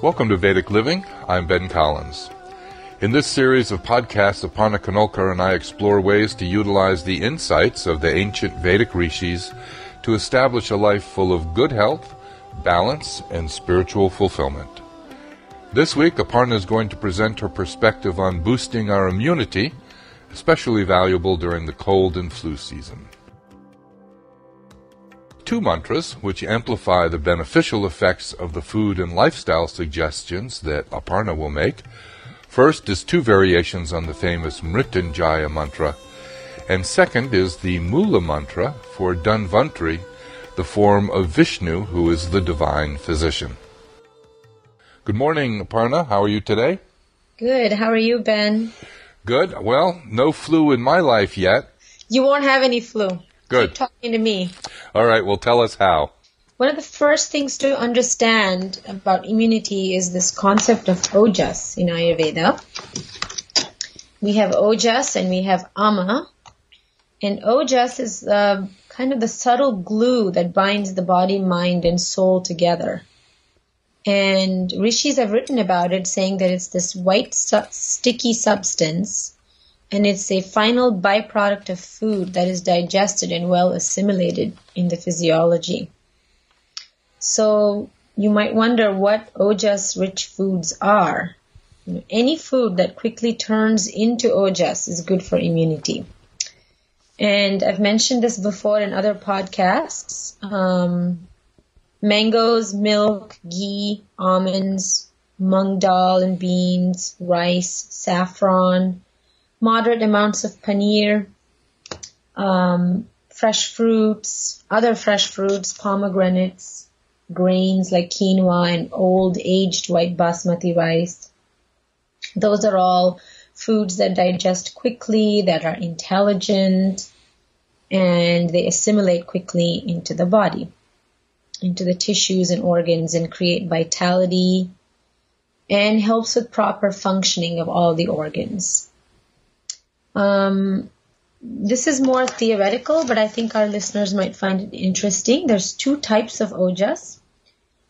Welcome to Vedic Living. I'm Ben Collins. In this series of podcasts, Aparna Kanolkar and I explore ways to utilize the insights of the ancient Vedic rishis to establish a life full of good health, balance, and spiritual fulfillment. This week, Aparna is going to present her perspective on boosting our immunity, especially valuable during the cold and flu season. Two mantras which amplify the beneficial effects of the food and lifestyle suggestions that Aparna will make. First is two variations on the famous Mrityunjaya mantra, and second is the Mula mantra for Dhanvantri, the form of Vishnu, who is the divine physician. Good morning, Aparna. How are you today? Good. How are you, Ben? Good. Well, no flu in my life yet. You won't have any flu. Good. Keep talking to me. All right. Well, tell us how. One of the first things to understand about immunity is this concept of ojas in Ayurveda. We have ojas and we have ama. And ojas is uh, kind of the subtle glue that binds the body, mind, and soul together. And rishis have written about it saying that it's this white su- sticky substance and it's a final byproduct of food that is digested and well assimilated in the physiology. So you might wonder what ojas rich foods are. Any food that quickly turns into ojas is good for immunity. And I've mentioned this before in other podcasts. Um, mangoes, milk, ghee, almonds, mung dal and beans, rice, saffron, moderate amounts of paneer, um, fresh fruits, other fresh fruits, pomegranates, grains like quinoa and old aged white basmati rice. Those are all foods that digest quickly, that are intelligent, and they assimilate quickly into the body, into the tissues and organs and create vitality and helps with proper functioning of all the organs. Um, this is more theoretical, but I think our listeners might find it interesting. There's two types of ojas.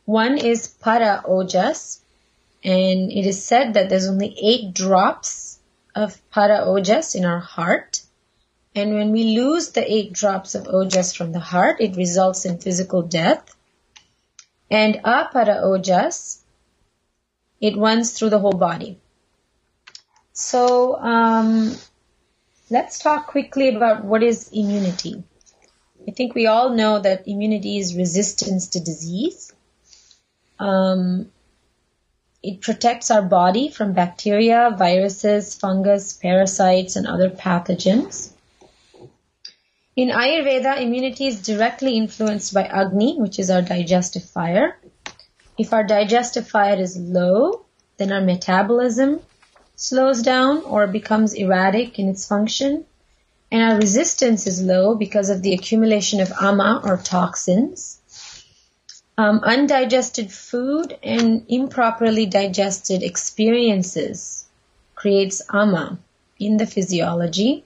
One is para ojas, and it is said that there's only eight drops of para ojas in our heart. And when we lose the eight drops of ojas from the heart, it results in physical death. And apara ojas, it runs through the whole body. So, um, let's talk quickly about what is immunity. I think we all know that immunity is resistance to disease. Um, it protects our body from bacteria, viruses, fungus, parasites, and other pathogens. In Ayurveda, immunity is directly influenced by Agni, which is our digestive fire. If our digestive fire is low, then our metabolism slows down or becomes erratic in its function, and our resistance is low because of the accumulation of ama or toxins. Um, undigested food and improperly digested experiences creates ama in the physiology.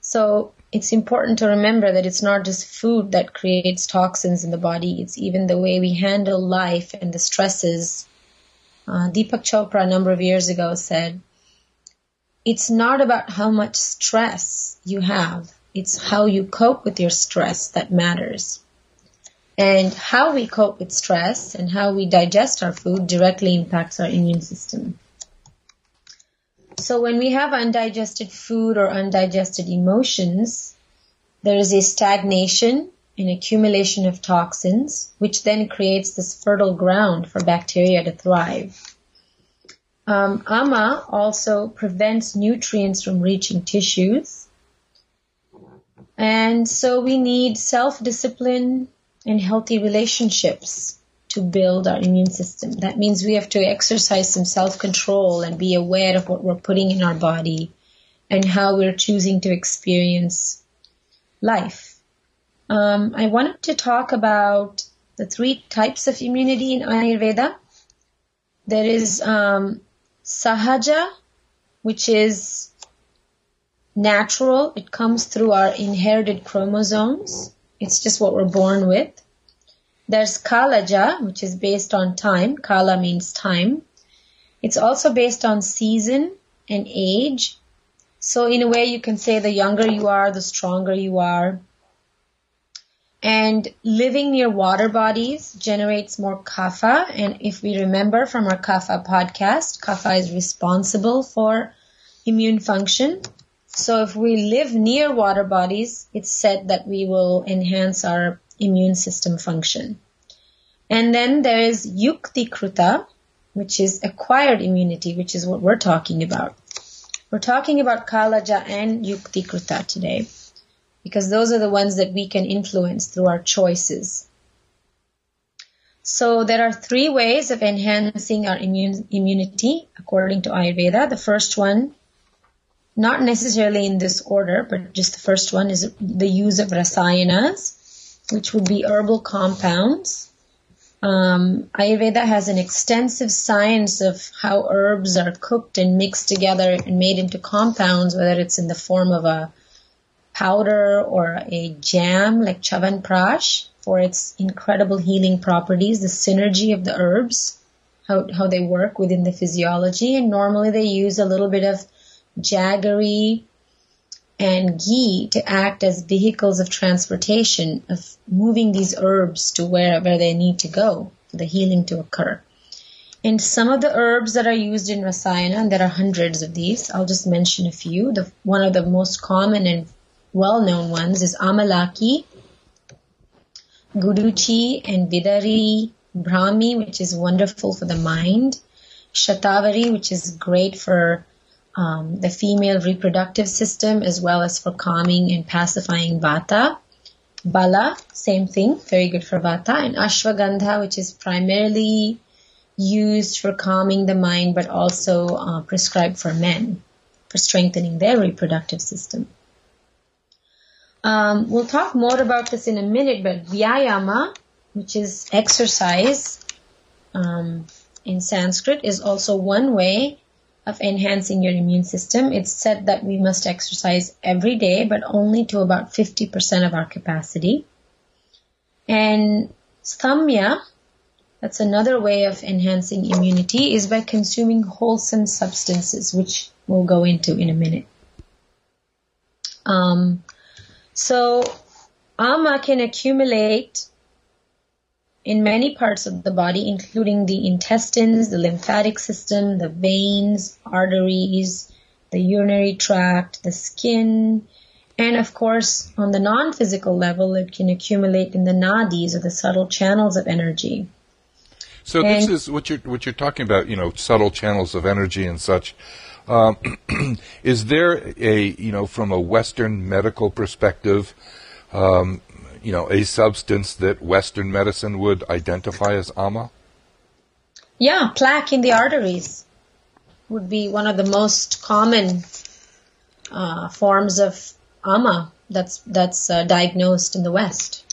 So it's important to remember that it's not just food that creates toxins in the body, it's even the way we handle life and the stresses. Uh, Deepak Chopra a number of years ago said, it's not about how much stress you have, it's how you cope with your stress that matters. And how we cope with stress and how we digest our food directly impacts our immune system. So when we have undigested food or undigested emotions, there is a stagnation and accumulation of toxins, which then creates this fertile ground for bacteria to thrive. Um, AMA also prevents nutrients from reaching tissues. And so we need self-discipline and healthy relationships to build our immune system. That means we have to exercise some self-control and be aware of what we're putting in our body and how we're choosing to experience life. Um, I wanted to talk about the three types of immunity in Ayurveda. There is um, sahaja, which is natural. It comes through our inherited chromosomes. It's just what we're born with. There's Kalaja, which is based on time. Kala means time. It's also based on season and age. So in a way you can say the younger you are, the stronger you are. And living near water bodies generates more kapha. And if we remember from our kapha podcast, kapha is responsible for immune function. So if we live near water bodies, it's said that we will enhance our immune system function. And then there is yukti kruta, which is acquired immunity, which is what we're talking about. We're talking about kalaja and yukti kruta today because those are the ones that we can influence through our choices. So there are three ways of enhancing our immune, immunity according to Ayurveda. The first one, not necessarily in this order, but just the first one is the use of rasayanas which would be herbal compounds. Um, Ayurveda has an extensive science of how herbs are cooked and mixed together and made into compounds, whether it's in the form of a powder or a jam like chyavanprash for its incredible healing properties, the synergy of the herbs, how, how they work within the physiology. And normally they use a little bit of jaggery and ghee to act as vehicles of transportation, of moving these herbs to wherever they need to go for the healing to occur. And some of the herbs that are used in Rasayana, and there are hundreds of these, I'll just mention a few. The, one of the most common and well-known ones is Amalaki, Guduchi, and Vidari, Brahmi, which is wonderful for the mind, Shatavari, which is great for um, the female reproductive system as well as for calming and pacifying vata. Bala, same thing, very good for vata. And ashwagandha, which is primarily used for calming the mind but also uh, prescribed for men for strengthening their reproductive system. Um, we'll talk more about this in a minute, but vyayama, which is exercise um, in Sanskrit, is also one way of enhancing your immune system. It's said that we must exercise every day, but only to about 50% of our capacity. And satmya, that's another way of enhancing immunity, is by consuming wholesome substances, which we'll go into in a minute. Um, so, ama can accumulate in many parts of the body, including the intestines, the lymphatic system, the veins, arteries, the urinary tract, the skin, and of course, on the non-physical level, it can accumulate in the nadis or the subtle channels of energy. So and this is what you're what you're talking about. You know, subtle channels of energy and such. Um, is there a you know from a Western medical perspective? Um, you know, a substance that Western medicine would identify as ama? Yeah, plaque in the arteries would be one of the most common uh, forms of ama that's that's uh, diagnosed in the West.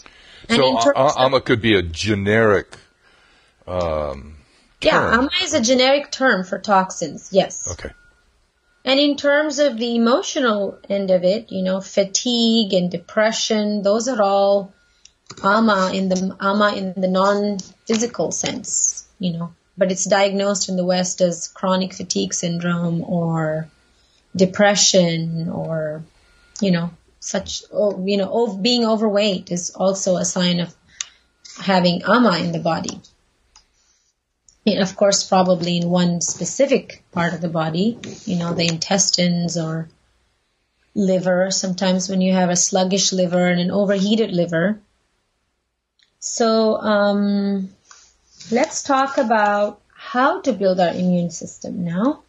And so ama could be a generic. Um, yeah, ama is a generic term for toxins. Yes. Okay. And in terms of the emotional end of it, you know, fatigue and depression, those are all ama in the ama in the non-physical sense, you know. But it's diagnosed in the West as chronic fatigue syndrome or depression or, you know, such, oh, you know, being overweight is also a sign of having ama in the body of course, probably in one specific part of the body, you know, the intestines or liver. Sometimes when you have a sluggish liver and an overheated liver. So, um, let's talk about how to build our immune system now.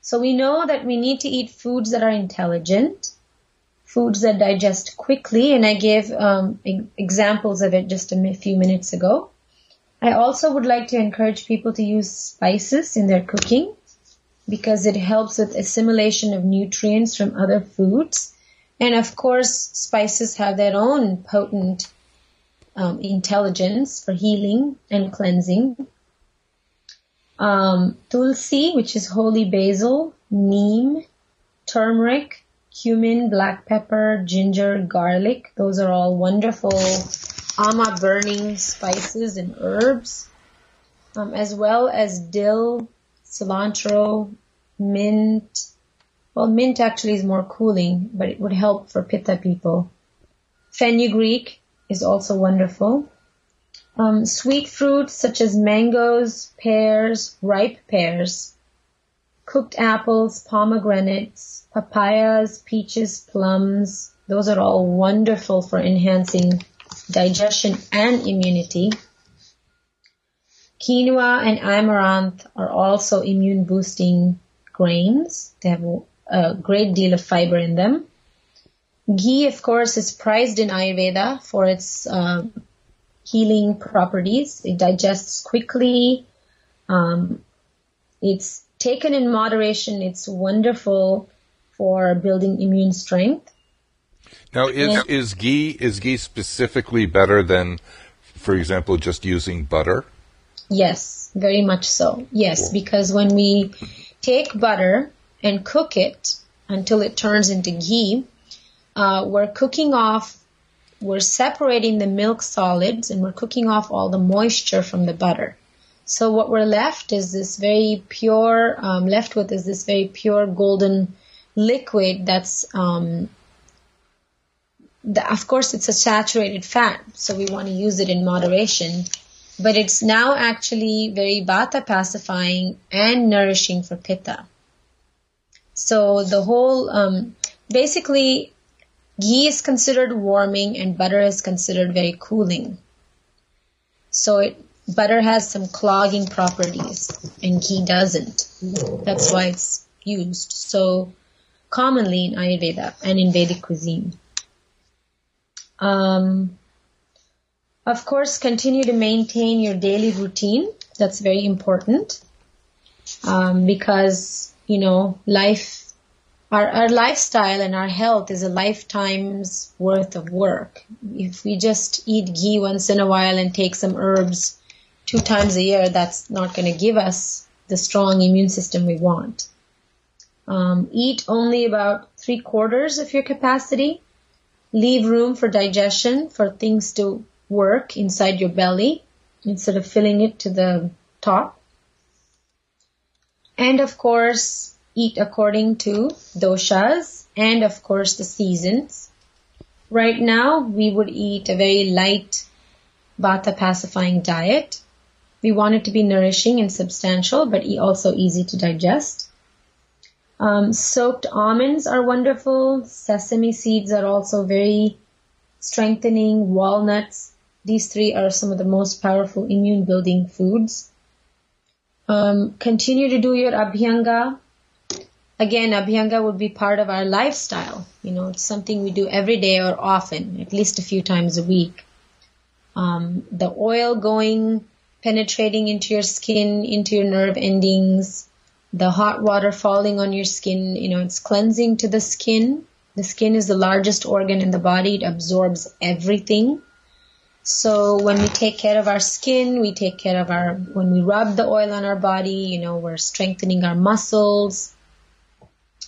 So we know that we need to eat foods that are intelligent, foods that digest quickly, and I gave um, examples of it just a few minutes ago. I also would like to encourage people to use spices in their cooking because it helps with assimilation of nutrients from other foods. And of course, spices have their own potent um, intelligence for healing and cleansing. Um, tulsi, which is holy basil, neem, turmeric, cumin, black pepper, ginger, garlic. Those are all wonderful ama burning spices and herbs, um, as well as dill, cilantro, mint. Well, mint actually is more cooling, but it would help for pitta people. Fenugreek is also wonderful. Um, sweet fruits such as mangoes, pears, ripe pears, cooked apples, pomegranates, papayas, peaches, plums. Those are all wonderful for enhancing digestion and immunity. Quinoa and amaranth are also immune boosting grains. They have a great deal of fiber in them. Ghee, of course, is prized in Ayurveda for its uh, healing properties. It digests quickly. Um, it's taken in moderation. It's wonderful for building immune strength. Now, is is ghee is ghee specifically better than, for example, just using butter? Yes, very much so. Yes, cool. because when we take butter and cook it until it turns into ghee, uh, we're cooking off we're separating the milk solids and we're cooking off all the moisture from the butter. So what we're left is this very pure, um, left with is this very pure golden liquid that's, um, the, of course it's a saturated fat, so we want to use it in moderation. But it's now actually very vata pacifying and nourishing for pitta. So the whole, um, basically Ghee is considered warming and butter is considered very cooling. So it, butter has some clogging properties and ghee doesn't. That's why it's used so commonly in Ayurveda and in Vedic cuisine. Um, of course, continue to maintain your daily routine. That's very important um, because you know life our, our lifestyle and our health is a lifetime's worth of work. If we just eat ghee once in a while and take some herbs two times a year, that's not going to give us the strong immune system we want. Um, eat only about three quarters of your capacity. Leave room for digestion, for things to work inside your belly instead of filling it to the top. And of course, eat according to doshas and of course the seasons. Right now we would eat a very light vata pacifying diet. We want it to be nourishing and substantial but also easy to digest. Um, soaked almonds are wonderful. Sesame seeds are also very strengthening. Walnuts. These three are some of the most powerful immune building foods. Um, continue to do your abhyanga again, Abhyanga would be part of our lifestyle. You know, it's something we do every day or often, at least a few times a week. Um, the oil going, penetrating into your skin, into your nerve endings, the hot water falling on your skin, you know, it's cleansing to the skin. The skin is the largest organ in the body. It absorbs everything. So when we take care of our skin, we take care of our, when we rub the oil on our body, you know, we're strengthening our muscles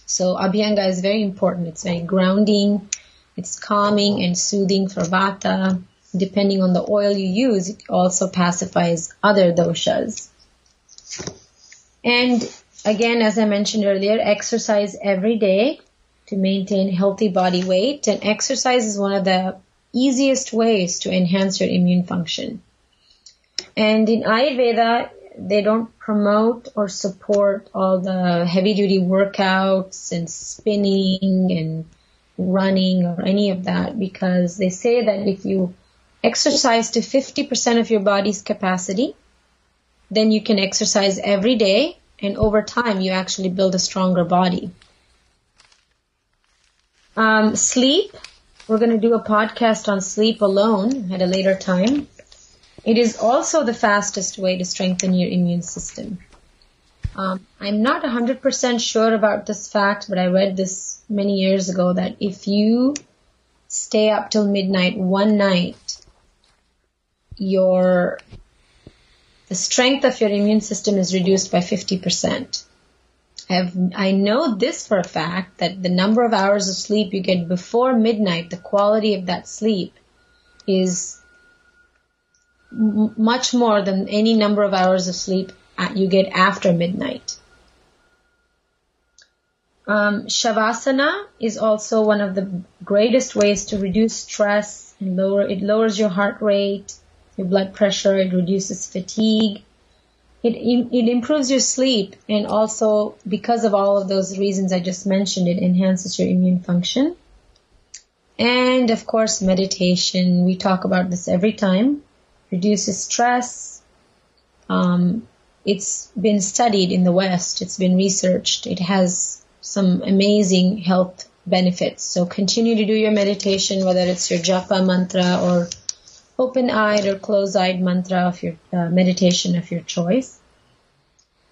so Abhyanga is very important. It's very grounding. It's calming and soothing for Vata. Depending on the oil you use, it also pacifies other doshas. And again, as I mentioned earlier, exercise every day to maintain healthy body weight. And exercise is one of the easiest ways to enhance your immune function. And in Ayurveda, they don't promote or support all the heavy duty workouts and spinning and running or any of that because they say that if you exercise to 50% of your body's capacity, then you can exercise every day and over time you actually build a stronger body. Um, sleep. We're going to do a podcast on sleep alone at a later time. It is also the fastest way to strengthen your immune system. Um, I'm not 100% sure about this fact, but I read this many years ago that if you stay up till midnight one night, your the strength of your immune system is reduced by 50%. I, have, I know this for a fact that the number of hours of sleep you get before midnight, the quality of that sleep is much more than any number of hours of sleep you get after midnight. Um, Shavasana is also one of the greatest ways to reduce stress and lower. It lowers your heart rate, your blood pressure. It reduces fatigue. It it improves your sleep, and also because of all of those reasons I just mentioned, it enhances your immune function. And of course, meditation. We talk about this every time. Reduces stress. Um, it's been studied in the West. It's been researched. It has some amazing health benefits. So continue to do your meditation, whether it's your japa mantra or open-eyed or closed-eyed mantra of your uh, meditation of your choice.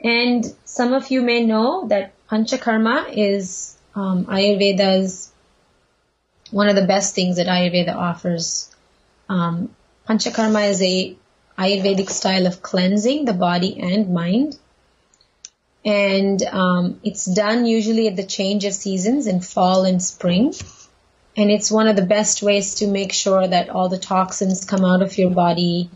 And some of you may know that panchakarma is um, Ayurveda's one of the best things that Ayurveda offers. Um, panchakarma is a Ayurvedic style of cleansing the body and mind and um, it's done usually at the change of seasons in fall and spring. And it's one of the best ways to make sure that all the toxins come out of your body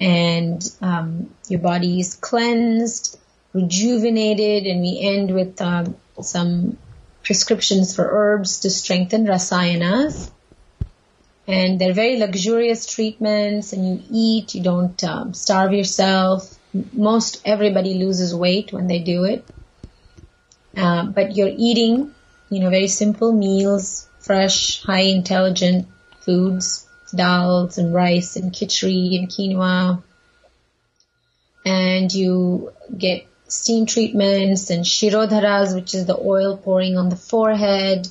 and um, your body is cleansed, rejuvenated, and we end with um, some prescriptions for herbs to strengthen rasayanas. And they're very luxurious treatments, and you eat, you don't um, starve yourself most everybody loses weight when they do it. Uh, but you're eating, you know, very simple meals, fresh, high intelligent foods, dals and rice and khichdi and quinoa. And you get steam treatments and shirodharas, which is the oil pouring on the forehead,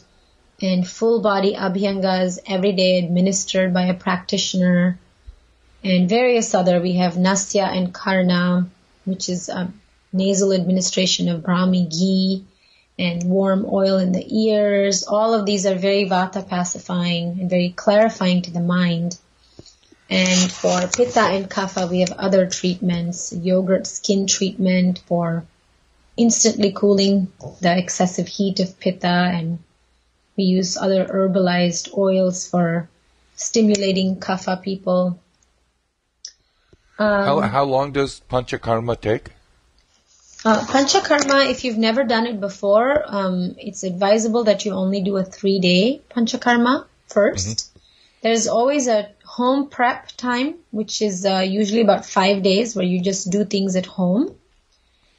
and full body abhyangas every day administered by a practitioner and various other. We have Nasya and Karna, which is a nasal administration of Brahmi ghee and warm oil in the ears. All of these are very vata pacifying and very clarifying to the mind. And for pitta and kapha, we have other treatments, yogurt skin treatment for instantly cooling the excessive heat of pitta and we use other herbalized oils for stimulating kapha people. Um, how, how long does panchakarma take? Uh, panchakarma, if you've never done it before, um, it's advisable that you only do a three day panchakarma 1st mm-hmm. There's always a home prep time, which is uh, usually about five days where you just do things at home.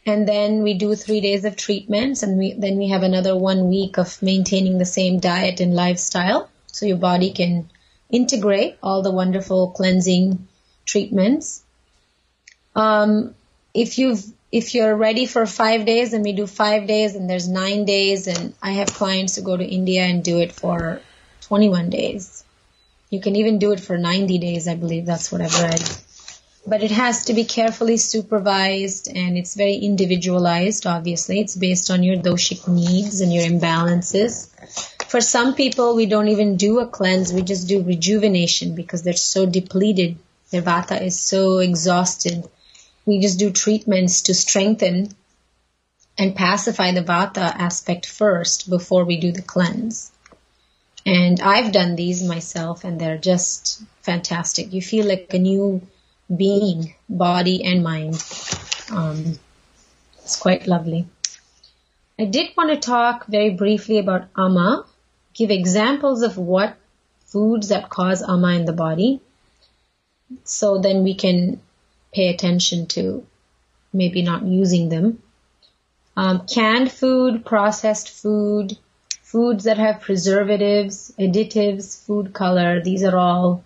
And then we do three days of treatments and we, then we have another one week of maintaining the same diet and lifestyle. So your body can integrate all the wonderful cleansing treatments. Um, if you've if you're ready for five days, then we do five days, and there's nine days, and I have clients who go to India and do it for 21 days. You can even do it for 90 days, I believe that's what I've read. But it has to be carefully supervised and it's very individualized, obviously. It's based on your doshic needs and your imbalances. For some people, we don't even do a cleanse, we just do rejuvenation because they're so depleted. Their vata is so exhausted we just do treatments to strengthen and pacify the vata aspect first before we do the cleanse. And I've done these myself and they're just fantastic. You feel like a new being, body and mind. Um, it's quite lovely. I did want to talk very briefly about ama, give examples of what foods that cause ama in the body. So then we can pay attention to maybe not using them. Um, canned food, processed food, foods that have preservatives, additives, food color, these are all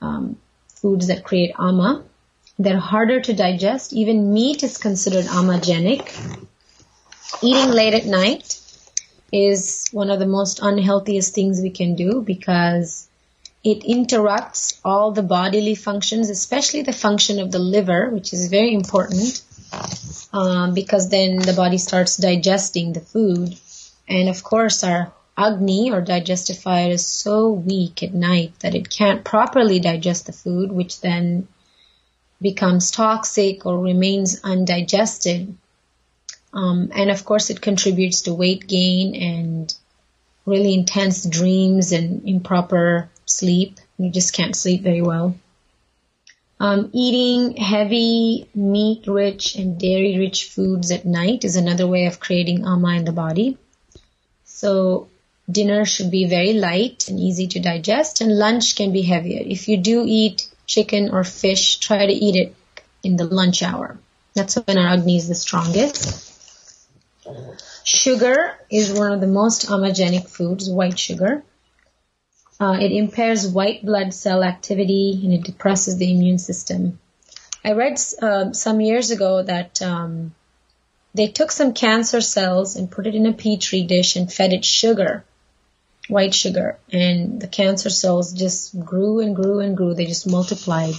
um, foods that create ama. They're harder to digest. Even meat is considered amagenic. Eating late at night is one of the most unhealthiest things we can do because it interrupts all the bodily functions, especially the function of the liver, which is very important um, because then the body starts digesting the food. And of course, our Agni or digestive fire is so weak at night that it can't properly digest the food, which then becomes toxic or remains undigested. Um, and of course, it contributes to weight gain and really intense dreams and improper sleep. You just can't sleep very well. Um, eating heavy, meat rich, and dairy rich foods at night is another way of creating ama in the body. So, dinner should be very light and easy to digest, and lunch can be heavier. If you do eat chicken or fish, try to eat it in the lunch hour. That's when our Agni is the strongest. Sugar is one of the most amagenic foods, white sugar. Uh, it impairs white blood cell activity and it depresses the immune system. I read uh, some years ago that um, they took some cancer cells and put it in a petri dish and fed it sugar, white sugar, and the cancer cells just grew and grew and grew. They just multiplied.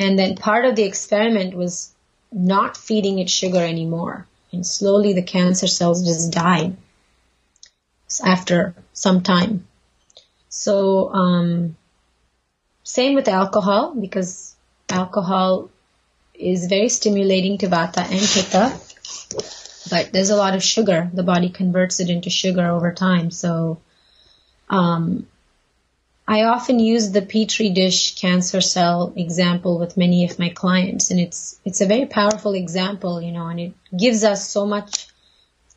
And then part of the experiment was not feeding it sugar anymore. And slowly the cancer cells just died after some time. So, um, same with alcohol because alcohol is very stimulating to vata and pitta, but there's a lot of sugar. The body converts it into sugar over time. So, um, I often use the petri dish cancer cell example with many of my clients, and it's it's a very powerful example, you know, and it gives us so much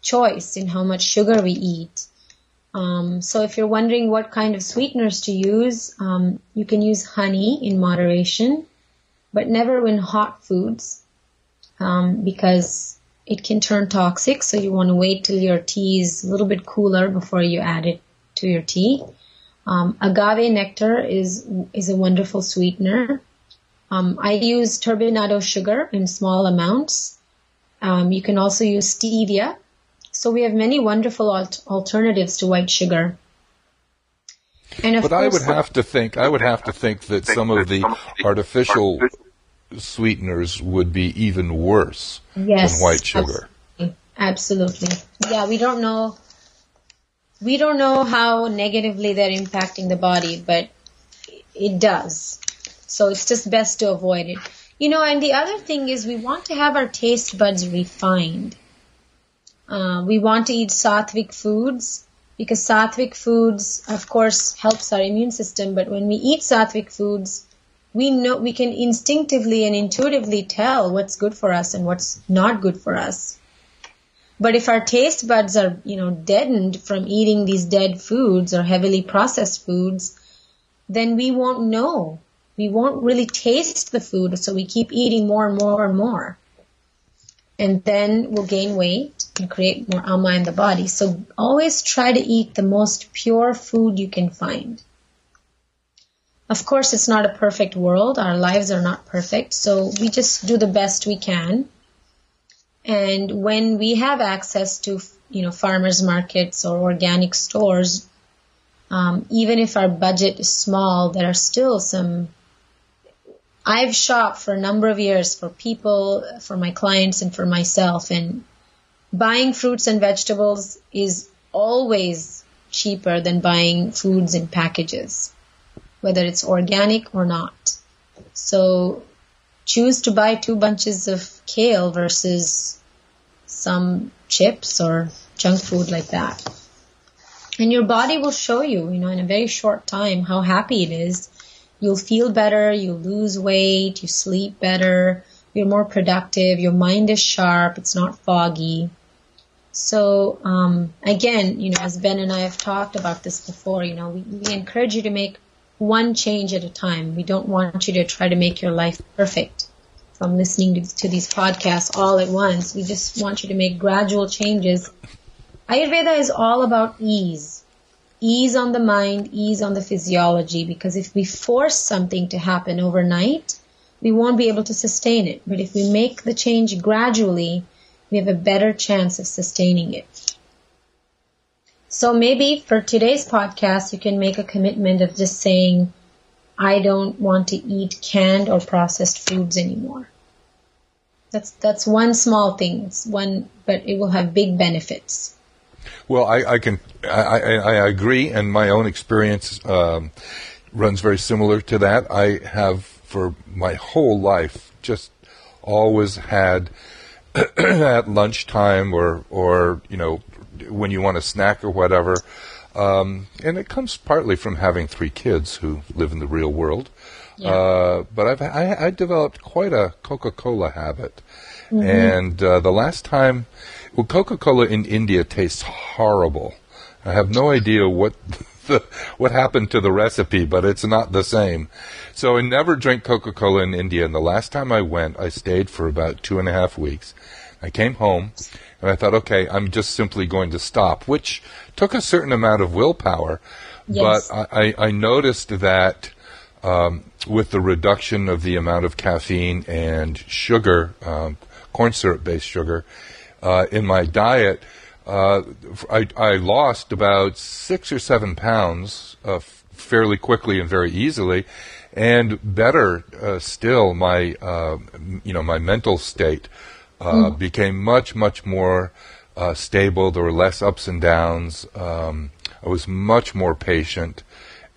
choice in how much sugar we eat um, so if you're wondering what kind of sweeteners to use, um, you can use honey in moderation, but never in hot foods um, because it can turn toxic. So you want to wait till your tea is a little bit cooler before you add it to your tea. Um, agave nectar is is a wonderful sweetener. Um, I use turbinado sugar in small amounts. Um, you can also use stevia so we have many wonderful alt- alternatives to white sugar. And but I would have to think I would have to think that some of the artificial sweeteners would be even worse yes, than white sugar. Absolutely. absolutely. Yeah, we don't know we don't know how negatively they're impacting the body, but it does. So it's just best to avoid it. You know, and the other thing is we want to have our taste buds refined. Uh, we want to eat sattvic foods because sattvic foods, of course, helps our immune system. But when we eat sattvic foods, we know we can instinctively and intuitively tell what's good for us and what's not good for us. But if our taste buds are, you know, deadened from eating these dead foods or heavily processed foods, then we won't know. We won't really taste the food, so we keep eating more and more and more. And then we'll gain weight and create more ama in the body. So always try to eat the most pure food you can find. Of course, it's not a perfect world. Our lives are not perfect. So we just do the best we can. And when we have access to, you know, farmers markets or organic stores, um, even if our budget is small, there are still some I've shopped for a number of years for people, for my clients, and for myself, and buying fruits and vegetables is always cheaper than buying foods in packages, whether it's organic or not. So choose to buy two bunches of kale versus some chips or junk food like that. And your body will show you, you know, in a very short time how happy it is. You'll feel better, you'll lose weight, you sleep better, you're more productive, your mind is sharp, it's not foggy. So um, again, you know, as Ben and I have talked about this before, you know, we, we encourage you to make one change at a time. We don't want you to try to make your life perfect from listening to, to these podcasts all at once. We just want you to make gradual changes. Ayurveda is all about ease. Ease on the mind, ease on the physiology, because if we force something to happen overnight, we won't be able to sustain it. But if we make the change gradually, we have a better chance of sustaining it. So maybe for today's podcast, you can make a commitment of just saying, I don't want to eat canned or processed foods anymore. That's, that's one small thing. It's one, but it will have big benefits. Well, I, I can, I, I, I, agree, and my own experience um, runs very similar to that. I have, for my whole life, just always had at lunchtime or or you know when you want a snack or whatever. Um, and it comes partly from having three kids who live in the real world. Yeah. Uh, but I've I, I developed quite a Coca-Cola habit, and uh, the last time, well, Coca-Cola in India tastes horrible. I have no idea what the, what happened to the recipe, but it's not the same. So I never drink Coca-Cola in India. And the last time I went, I stayed for about two and a half weeks. I came home and I thought, okay, I'm just simply going to stop, which took a certain amount of willpower. Yes. But I, I, I noticed that um, with the reduction of the amount of caffeine and sugar, um, corn syrup based sugar, uh, in my diet, uh, I, I lost about six or seven pounds uh, fairly quickly and very easily. And better uh, still, my uh, you know my mental state uh, became much much more uh, stable. There were less ups and downs. Um, I was much more patient,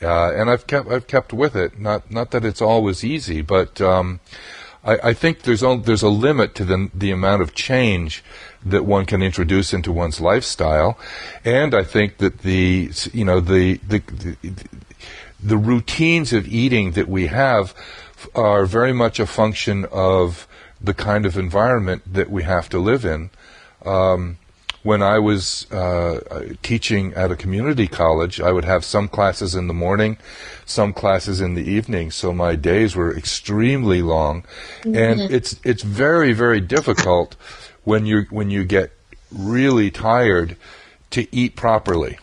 uh, and I've kept I've kept with it. Not not that it's always easy, but um, I, I think there's on, there's a limit to the the amount of change that one can introduce into one's lifestyle, and I think that the you know the the, the the routines of eating that we have are very much a function of the kind of environment that we have to live in. Um, when I was uh, teaching at a community college, I would have some classes in the morning, some classes in the evening. So my days were extremely long, and it's it's very very difficult when you when you get really tired to eat properly.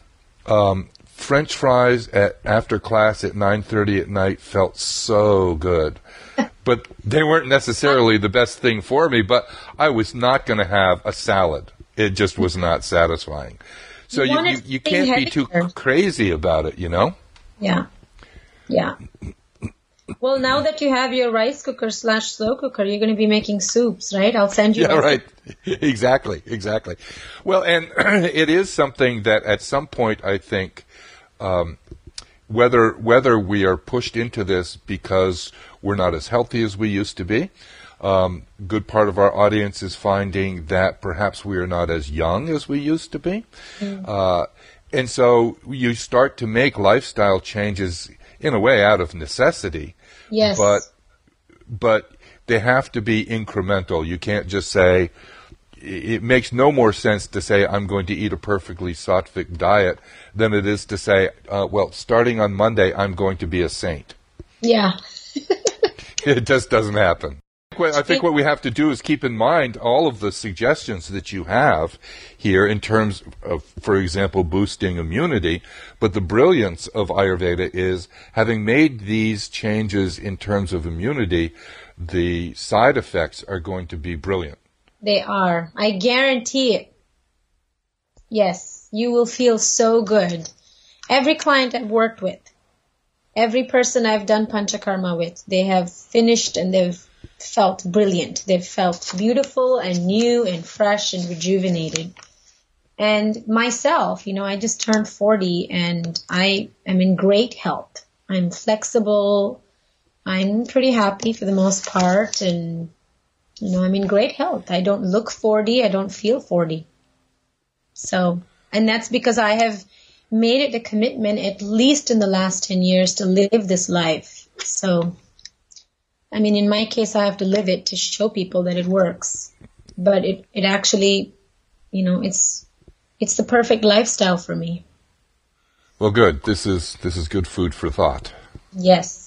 Um, French fries at after class at 9:30 at night felt so good. But they weren't necessarily the best thing for me, but I was not going to have a salad. It just was not satisfying. So You you, you, you can't be too crazy about it, you know? Yeah. Yeah. Well, now that you have your rice cooker slash slow cooker, you're going to be making soups, right? I'll send you. Yeah, right. exactly, exactly. Well, and it is something that at some point I think um, whether whether we are pushed into this because we're not as healthy as we used to be. Um, good part of our audience is finding that perhaps we are not as young as we used to be. Uh, and so you start to make lifestyle changes in a way out of necessity Yes. but but they have to be incremental. You can't just say it makes no more sense to say I'm going to eat a perfectly sattvic diet than it is to say, uh, well, starting on Monday I'm going to be a saint. yeah. It just doesn't happen. What- I think what we have to do is keep in mind all of the suggestions that you have here in terms of, for example, boosting immunity. But the brilliance of Ayurveda is having made these changes in terms of immunity, the side effects are going to be brilliant. They are. I guarantee it. Yes, you will feel so good. Every client I've worked with, every person I've done panchakarma with, they have finished and they've felt brilliant. They've felt beautiful and new and fresh and rejuvenated. And myself, you know, I just turned 40 and I am in great health. I'm flexible. I'm pretty happy for the most part and you know, I'm in great health. I don't look 40. I don't feel 40. So, and that's because I have made it a commitment, at least in the last 10 years, to live this life. So, I mean, in my case, I have to live it to show people that it works. But it, it actually, you know, it's, it's the perfect lifestyle for me. Well, good. This is this is good food for thought. Yes.